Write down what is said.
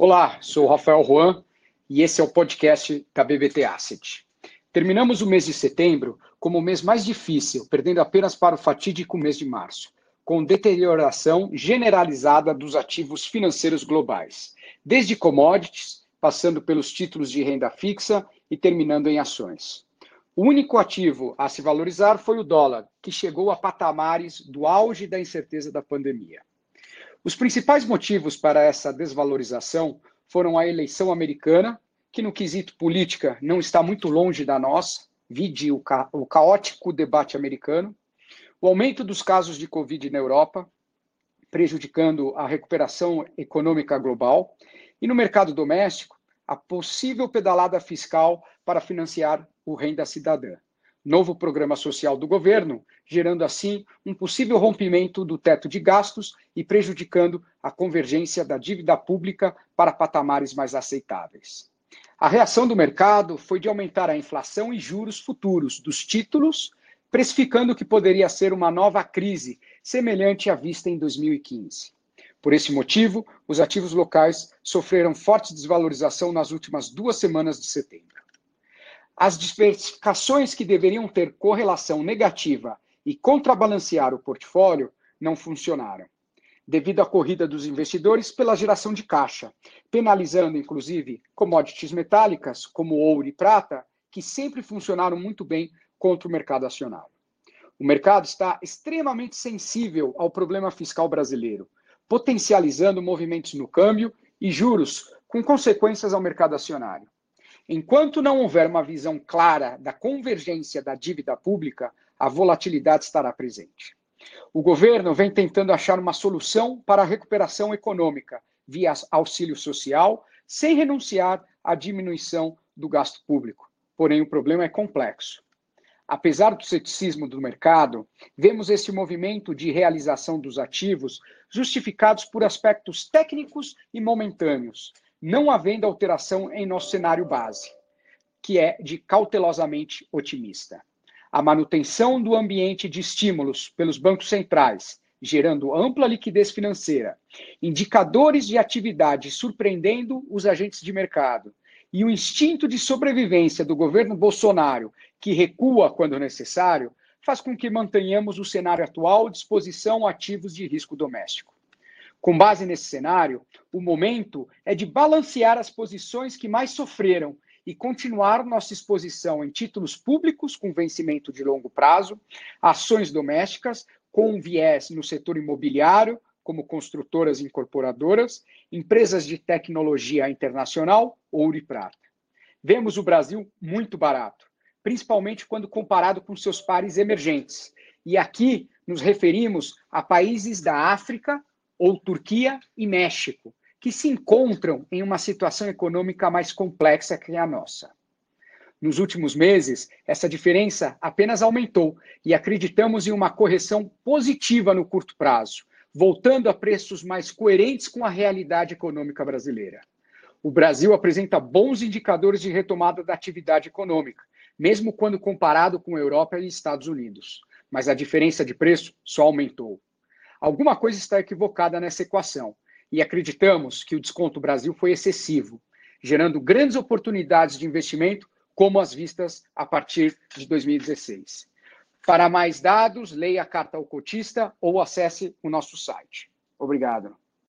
Olá, sou Rafael Juan e esse é o podcast da BBT Asset. Terminamos o mês de setembro como o mês mais difícil, perdendo apenas para o fatídico mês de março, com deterioração generalizada dos ativos financeiros globais, desde commodities, passando pelos títulos de renda fixa e terminando em ações. O único ativo a se valorizar foi o dólar, que chegou a patamares do auge da incerteza da pandemia. Os principais motivos para essa desvalorização foram a eleição americana, que no quesito política não está muito longe da nossa, vide o, ca o caótico debate americano, o aumento dos casos de Covid na Europa, prejudicando a recuperação econômica global, e no mercado doméstico, a possível pedalada fiscal para financiar o Renda Cidadã novo programa social do governo, gerando assim um possível rompimento do teto de gastos e prejudicando a convergência da dívida pública para patamares mais aceitáveis. A reação do mercado foi de aumentar a inflação e juros futuros dos títulos, precificando que poderia ser uma nova crise, semelhante à vista em 2015. Por esse motivo, os ativos locais sofreram forte desvalorização nas últimas duas semanas de setembro. As diversificações que deveriam ter correlação negativa e contrabalancear o portfólio não funcionaram, devido à corrida dos investidores pela geração de caixa, penalizando inclusive commodities metálicas como ouro e prata, que sempre funcionaram muito bem contra o mercado acionário. O mercado está extremamente sensível ao problema fiscal brasileiro, potencializando movimentos no câmbio e juros com consequências ao mercado acionário. Enquanto não houver uma visão clara da convergência da dívida pública, a volatilidade estará presente. O governo vem tentando achar uma solução para a recuperação econômica via auxílio social, sem renunciar à diminuição do gasto público. Porém, o problema é complexo. Apesar do ceticismo do mercado, vemos esse movimento de realização dos ativos justificados por aspectos técnicos e momentâneos, não havendo alteração em nosso cenário base, que é de cautelosamente otimista. A manutenção do ambiente de estímulos pelos bancos centrais, gerando ampla liquidez financeira, indicadores de atividade surpreendendo os agentes de mercado, e o instinto de sobrevivência do governo Bolsonaro, que recua quando necessário, faz com que mantenhamos o cenário atual de exposição a ativos de risco doméstico. Com base nesse cenário, o momento é de balancear as posições que mais sofreram e continuar nossa exposição em títulos públicos com vencimento de longo prazo, ações domésticas com viés no setor imobiliário, como construtoras e incorporadoras, empresas de tecnologia internacional, ouro e prata. Vemos o Brasil muito barato, principalmente quando comparado com seus pares emergentes. E aqui nos referimos a países da África ou Turquia e México, que se encontram em uma situação econômica mais complexa que a nossa. Nos últimos meses, essa diferença apenas aumentou e acreditamos em uma correção positiva no curto prazo, voltando a preços mais coerentes com a realidade econômica brasileira. O Brasil apresenta bons indicadores de retomada da atividade econômica, mesmo quando comparado com a Europa e Estados Unidos. Mas a diferença de preço só aumentou. Alguma coisa está equivocada nessa equação e acreditamos que o desconto Brasil foi excessivo, gerando grandes oportunidades de investimento, como as vistas a partir de 2016. Para mais dados, leia a carta ao cotista ou acesse o nosso site. Obrigado.